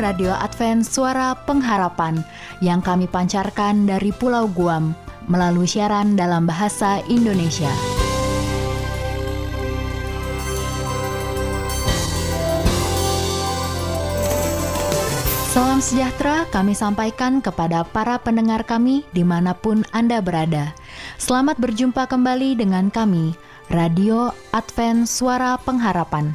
Radio Advent Suara Pengharapan yang kami pancarkan dari Pulau Guam melalui siaran dalam bahasa Indonesia. Salam sejahtera kami sampaikan kepada para pendengar kami di mana pun Anda berada. Selamat berjumpa kembali dengan kami, Radio Advent Suara Pengharapan.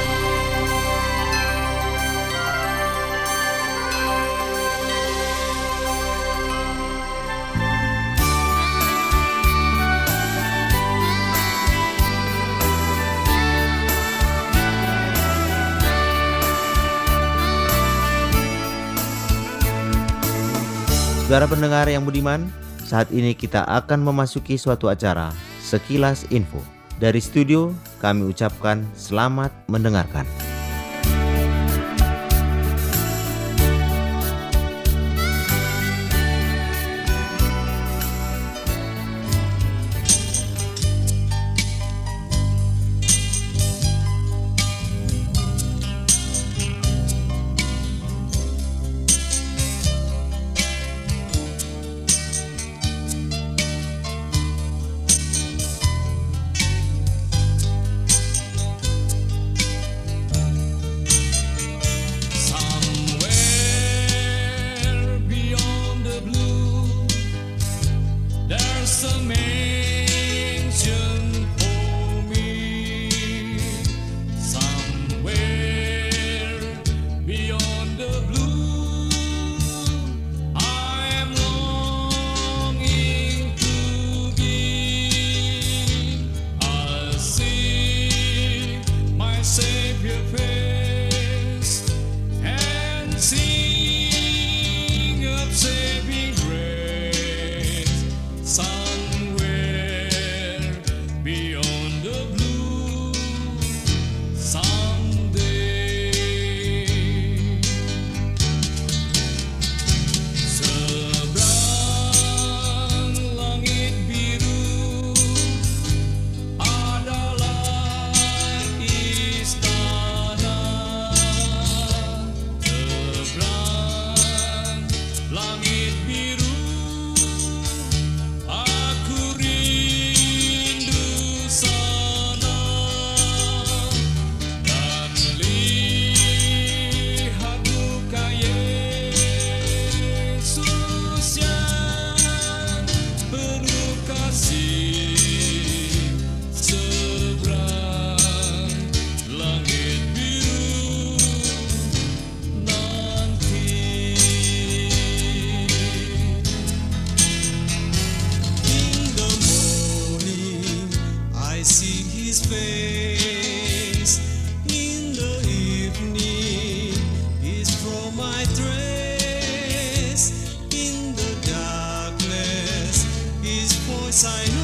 Saudara pendengar yang budiman, saat ini kita akan memasuki suatu acara Sekilas Info. Dari studio, kami ucapkan selamat mendengarkan. sign.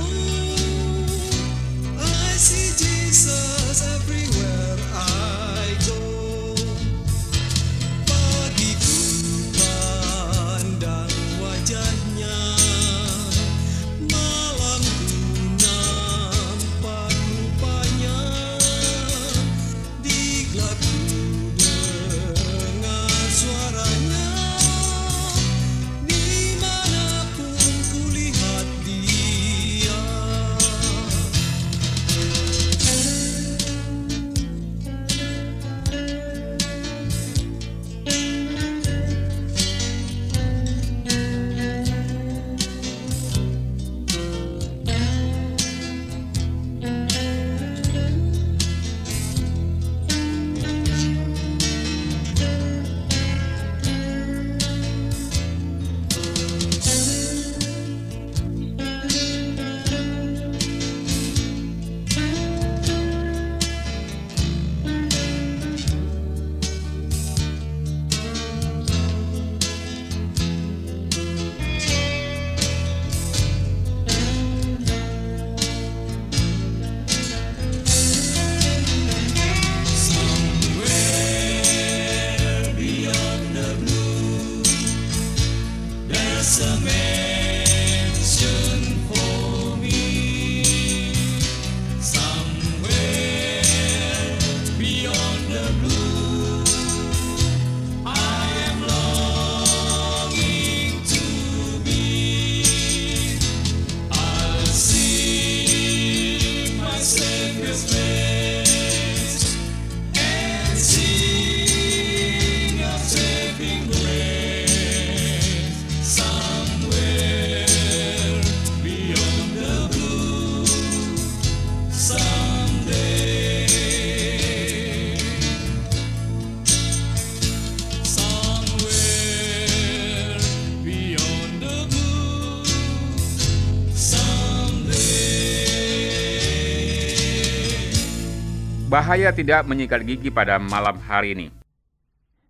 Bahaya tidak menyikat gigi pada malam hari ini.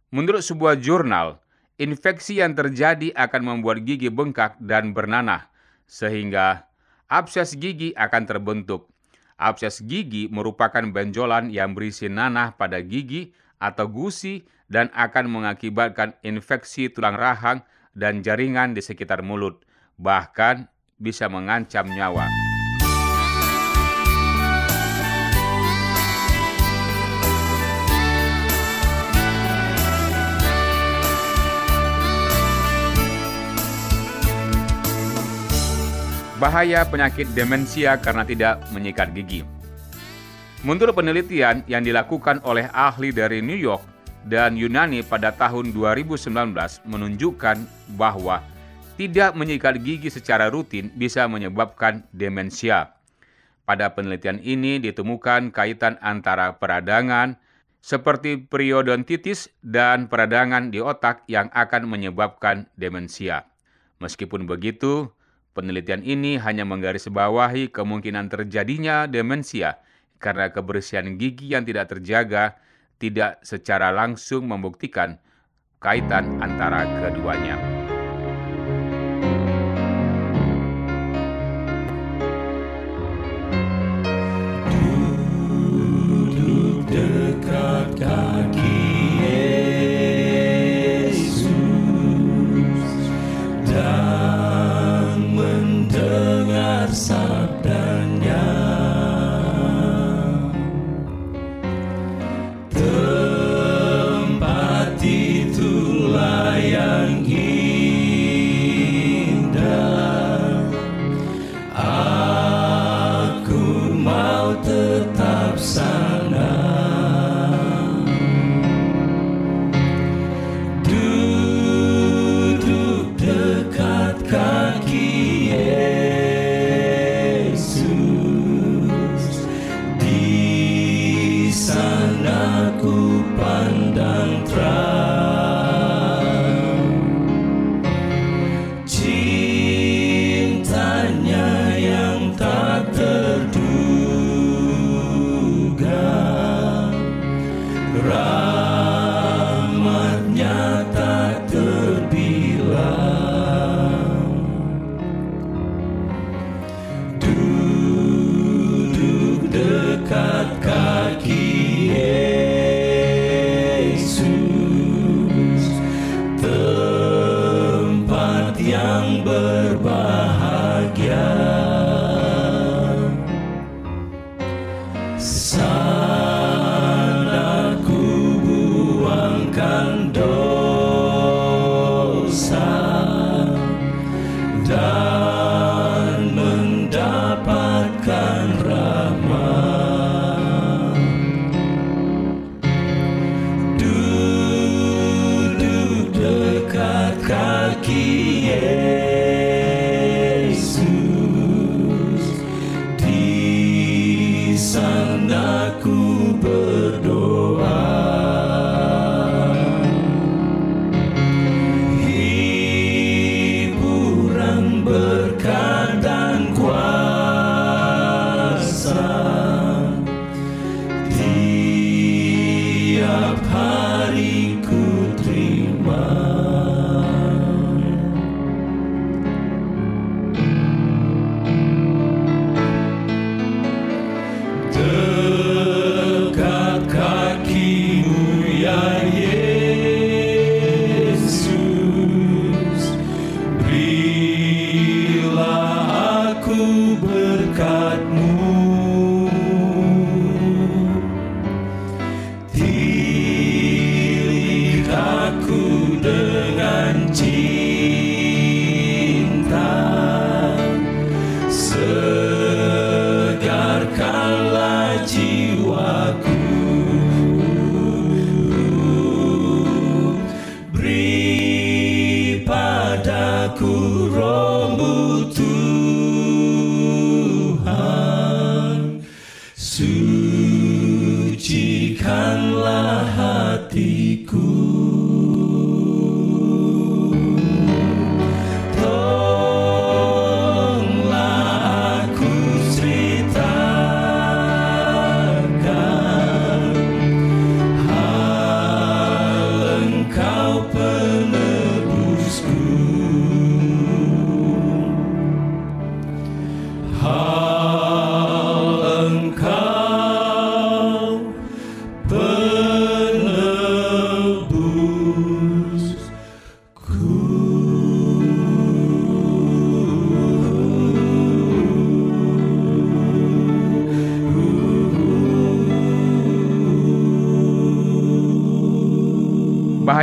Menurut sebuah jurnal, infeksi yang terjadi akan membuat gigi bengkak dan bernanah, sehingga abses gigi akan terbentuk. Abses gigi merupakan benjolan yang berisi nanah pada gigi atau gusi dan akan mengakibatkan infeksi tulang rahang dan jaringan di sekitar mulut, bahkan bisa mengancam nyawa. Bahaya penyakit demensia karena tidak menyikat gigi. Menurut penelitian yang dilakukan oleh ahli dari New York dan Yunani pada tahun 2019 menunjukkan bahwa tidak menyikat gigi secara rutin bisa menyebabkan demensia. Pada penelitian ini ditemukan kaitan antara peradangan seperti periodontitis dan peradangan di otak yang akan menyebabkan demensia. Meskipun begitu, Penelitian ini hanya menggarisbawahi kemungkinan terjadinya demensia karena kebersihan gigi yang tidak terjaga tidak secara langsung membuktikan kaitan antara keduanya.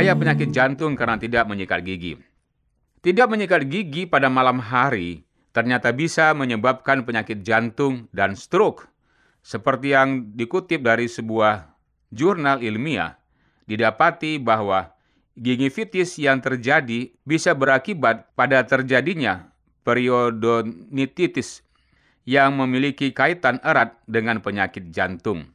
Bahaya penyakit jantung karena tidak menyikat gigi. Tidak menyikat gigi pada malam hari ternyata bisa menyebabkan penyakit jantung dan stroke. Seperti yang dikutip dari sebuah jurnal ilmiah, didapati bahwa gingivitis yang terjadi bisa berakibat pada terjadinya periodontitis yang memiliki kaitan erat dengan penyakit jantung.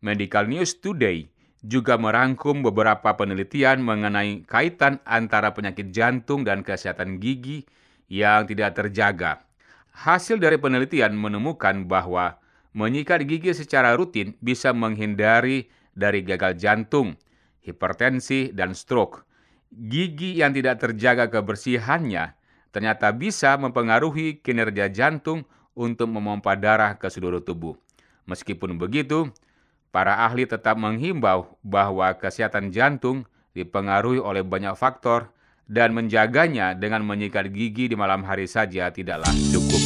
Medical News Today juga merangkum beberapa penelitian mengenai kaitan antara penyakit jantung dan kesehatan gigi yang tidak terjaga. Hasil dari penelitian menemukan bahwa menyikat gigi secara rutin bisa menghindari dari gagal jantung, hipertensi, dan stroke. Gigi yang tidak terjaga kebersihannya ternyata bisa mempengaruhi kinerja jantung untuk memompa darah ke seluruh tubuh. Meskipun begitu, Para ahli tetap menghimbau bahwa kesehatan jantung dipengaruhi oleh banyak faktor dan menjaganya dengan menyikat gigi di malam hari saja tidaklah cukup.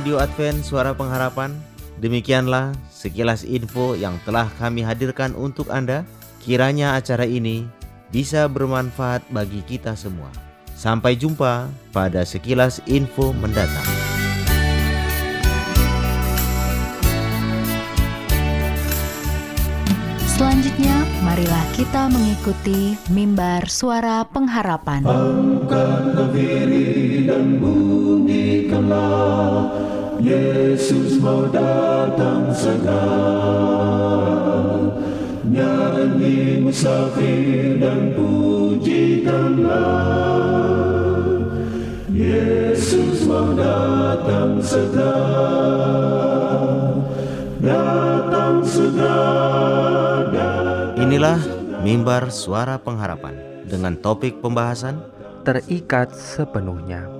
Radio Advent Suara Pengharapan, demikianlah sekilas info yang telah kami hadirkan untuk Anda. Kiranya acara ini bisa bermanfaat bagi kita semua. Sampai jumpa pada sekilas info mendatang. Selanjutnya, marilah kita mengikuti mimbar suara pengharapan. Angkatlah diri dan bunyikanlah Yesus mau datang segera. Nyanyi musafir dan puji Inilah mimbar suara pengharapan dengan topik pembahasan terikat sepenuhnya.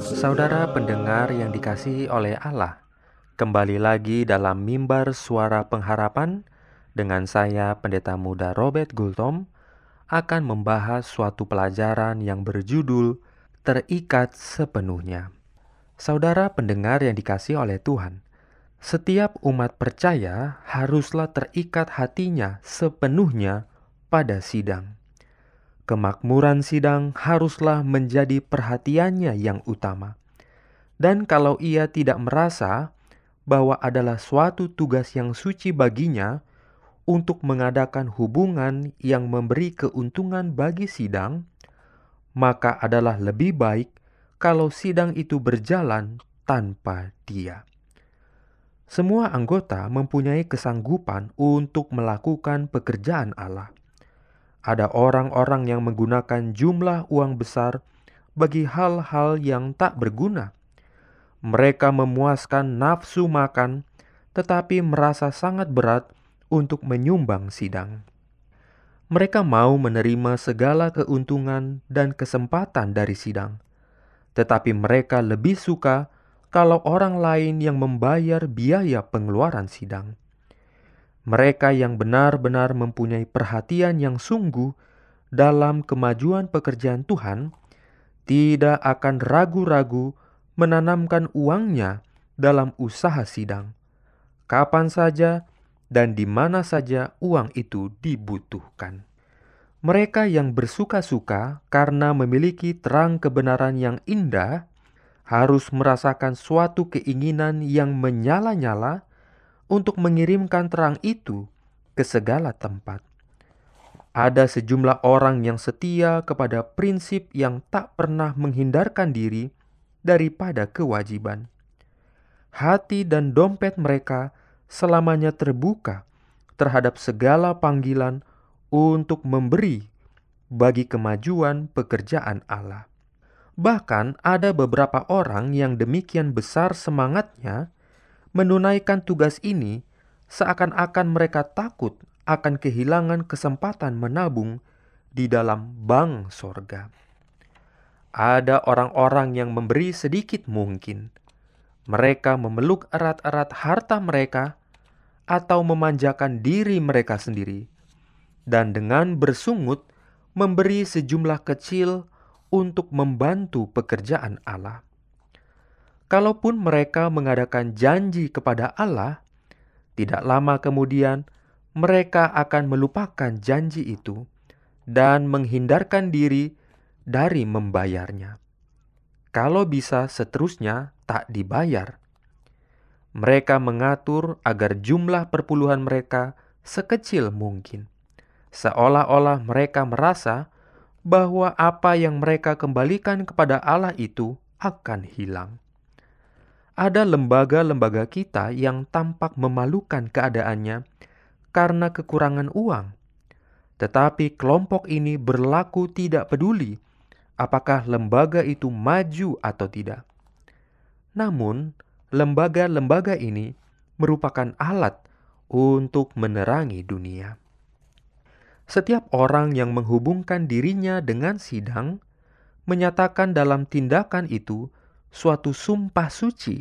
Saudara pendengar yang dikasihi oleh Allah, kembali lagi dalam mimbar suara pengharapan dengan saya Pendeta Muda Robert Gultom akan membahas suatu pelajaran yang berjudul Terikat Sepenuhnya. Saudara pendengar yang dikasihi oleh Tuhan, setiap umat percaya haruslah terikat hatinya sepenuhnya pada sidang. Kemakmuran sidang haruslah menjadi perhatiannya yang utama. Dan kalau ia tidak merasa bahwa adalah suatu tugas yang suci baginya untuk mengadakan hubungan yang memberi keuntungan bagi sidang, maka adalah lebih baik kalau sidang itu berjalan tanpa dia. Semua anggota mempunyai kesanggupan untuk melakukan pekerjaan Allah. Ada orang-orang yang menggunakan jumlah uang besar bagi hal-hal yang tak berguna. Mereka memuaskan nafsu makan, tetapi merasa sangat berat untuk menyumbang sidang. Mereka mau menerima segala keuntungan dan kesempatan dari sidang, tetapi mereka lebih suka kalau orang lain yang membayar biaya pengeluaran sidang mereka yang benar-benar mempunyai perhatian yang sungguh dalam kemajuan pekerjaan Tuhan tidak akan ragu-ragu menanamkan uangnya dalam usaha sidang, kapan saja dan di mana saja uang itu dibutuhkan. Mereka yang bersuka-suka karena memiliki terang kebenaran yang indah harus merasakan suatu keinginan yang menyala-nyala untuk mengirimkan terang itu ke segala tempat. Ada sejumlah orang yang setia kepada prinsip yang tak pernah menghindarkan diri daripada kewajiban. Hati dan dompet mereka selamanya terbuka terhadap segala panggilan untuk memberi bagi kemajuan pekerjaan Allah. Bahkan ada beberapa orang yang demikian besar semangatnya menunaikan tugas ini seakan-akan mereka takut akan kehilangan kesempatan menabung di dalam bank sorga. Ada orang-orang yang memberi sedikit mungkin. Mereka memeluk erat-erat harta mereka atau memanjakan diri mereka sendiri, dan dengan bersungut memberi sejumlah kecil untuk membantu pekerjaan Allah. Kalaupun mereka mengadakan janji kepada Allah, tidak lama kemudian mereka akan melupakan janji itu dan menghindarkan diri dari membayarnya. Kalau bisa, seterusnya tak dibayar. Mereka mengatur agar jumlah perpuluhan mereka sekecil mungkin, seolah-olah mereka merasa bahwa apa yang mereka kembalikan kepada Allah itu akan hilang ada lembaga-lembaga kita yang tampak memalukan keadaannya karena kekurangan uang. Tetapi kelompok ini berlaku tidak peduli apakah lembaga itu maju atau tidak. Namun, lembaga-lembaga ini merupakan alat untuk menerangi dunia. Setiap orang yang menghubungkan dirinya dengan sidang menyatakan dalam tindakan itu suatu sumpah suci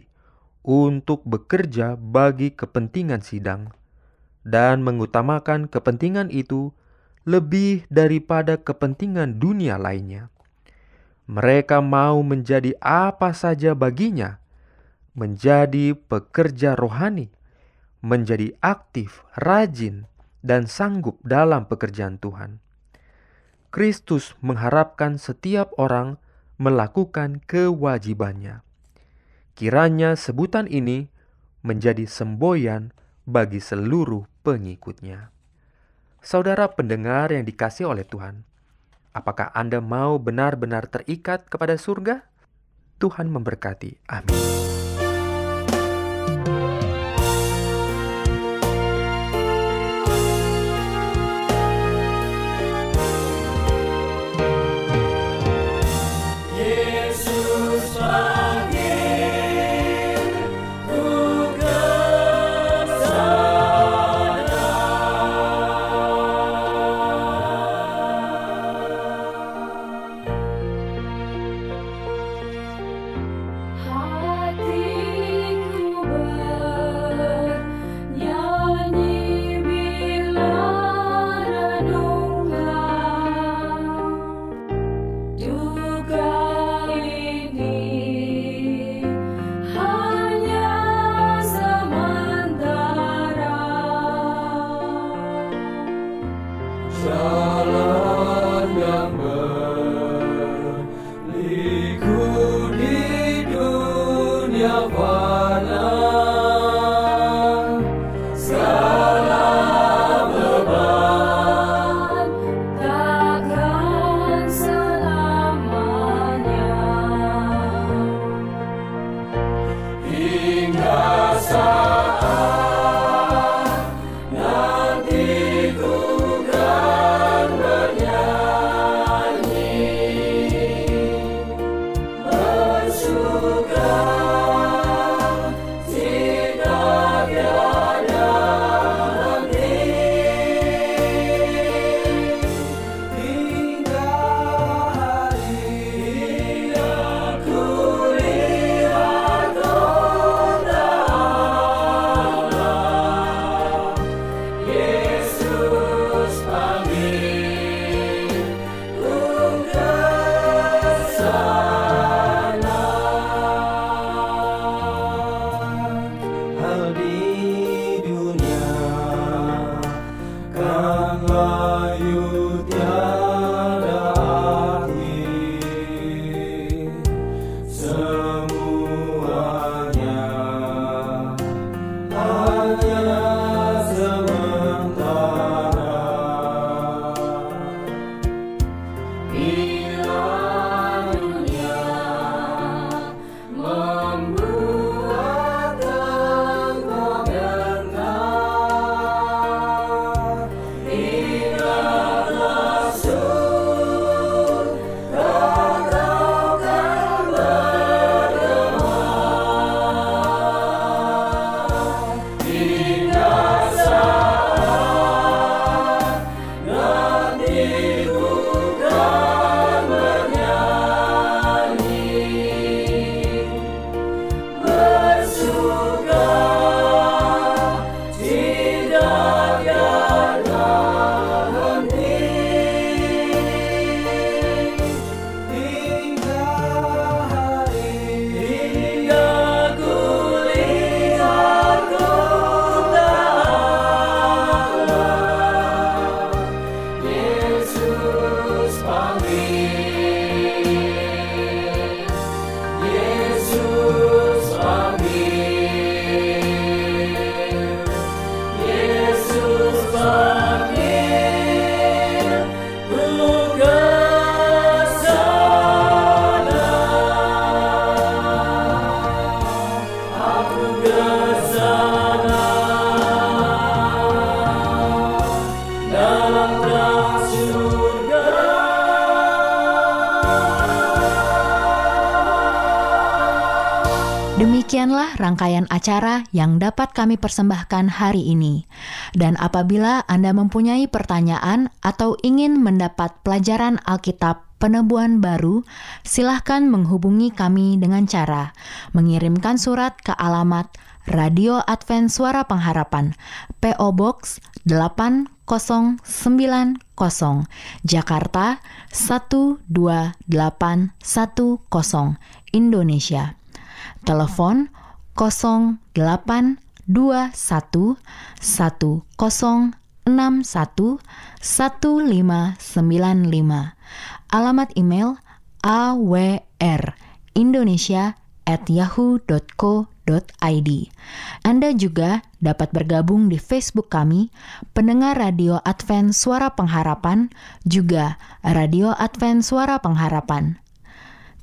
untuk bekerja bagi kepentingan sidang dan mengutamakan kepentingan itu lebih daripada kepentingan dunia lainnya. Mereka mau menjadi apa saja baginya, menjadi pekerja rohani, menjadi aktif, rajin, dan sanggup dalam pekerjaan Tuhan. Kristus mengharapkan setiap orang melakukan kewajibannya. Kiranya sebutan ini menjadi semboyan bagi seluruh pengikutnya. Saudara pendengar yang dikasih oleh Tuhan, apakah Anda mau benar-benar terikat kepada surga? Tuhan memberkati. Amin. Rangkaian acara yang dapat kami persembahkan hari ini. Dan apabila Anda mempunyai pertanyaan atau ingin mendapat pelajaran Alkitab penebuan baru, silahkan menghubungi kami dengan cara mengirimkan surat ke alamat Radio Advent Suara Pengharapan, PO Box 8090, Jakarta 12810, Indonesia. Telepon 0821 10 Alamat email awrindonesia@yahoo.co.id. Anda juga dapat bergabung di Facebook kami, pendengar Radio Advent Suara Pengharapan, juga Radio Advent Suara Pengharapan.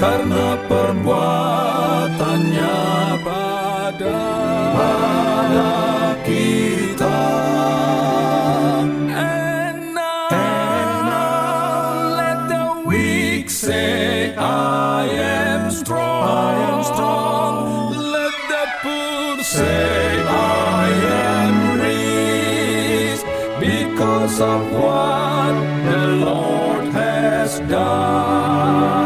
Karena perbuatannya pada pada kita. And now, and now let the weak say I am strong. I am strong. Let the poor say I am rich. Because of what the Lord has done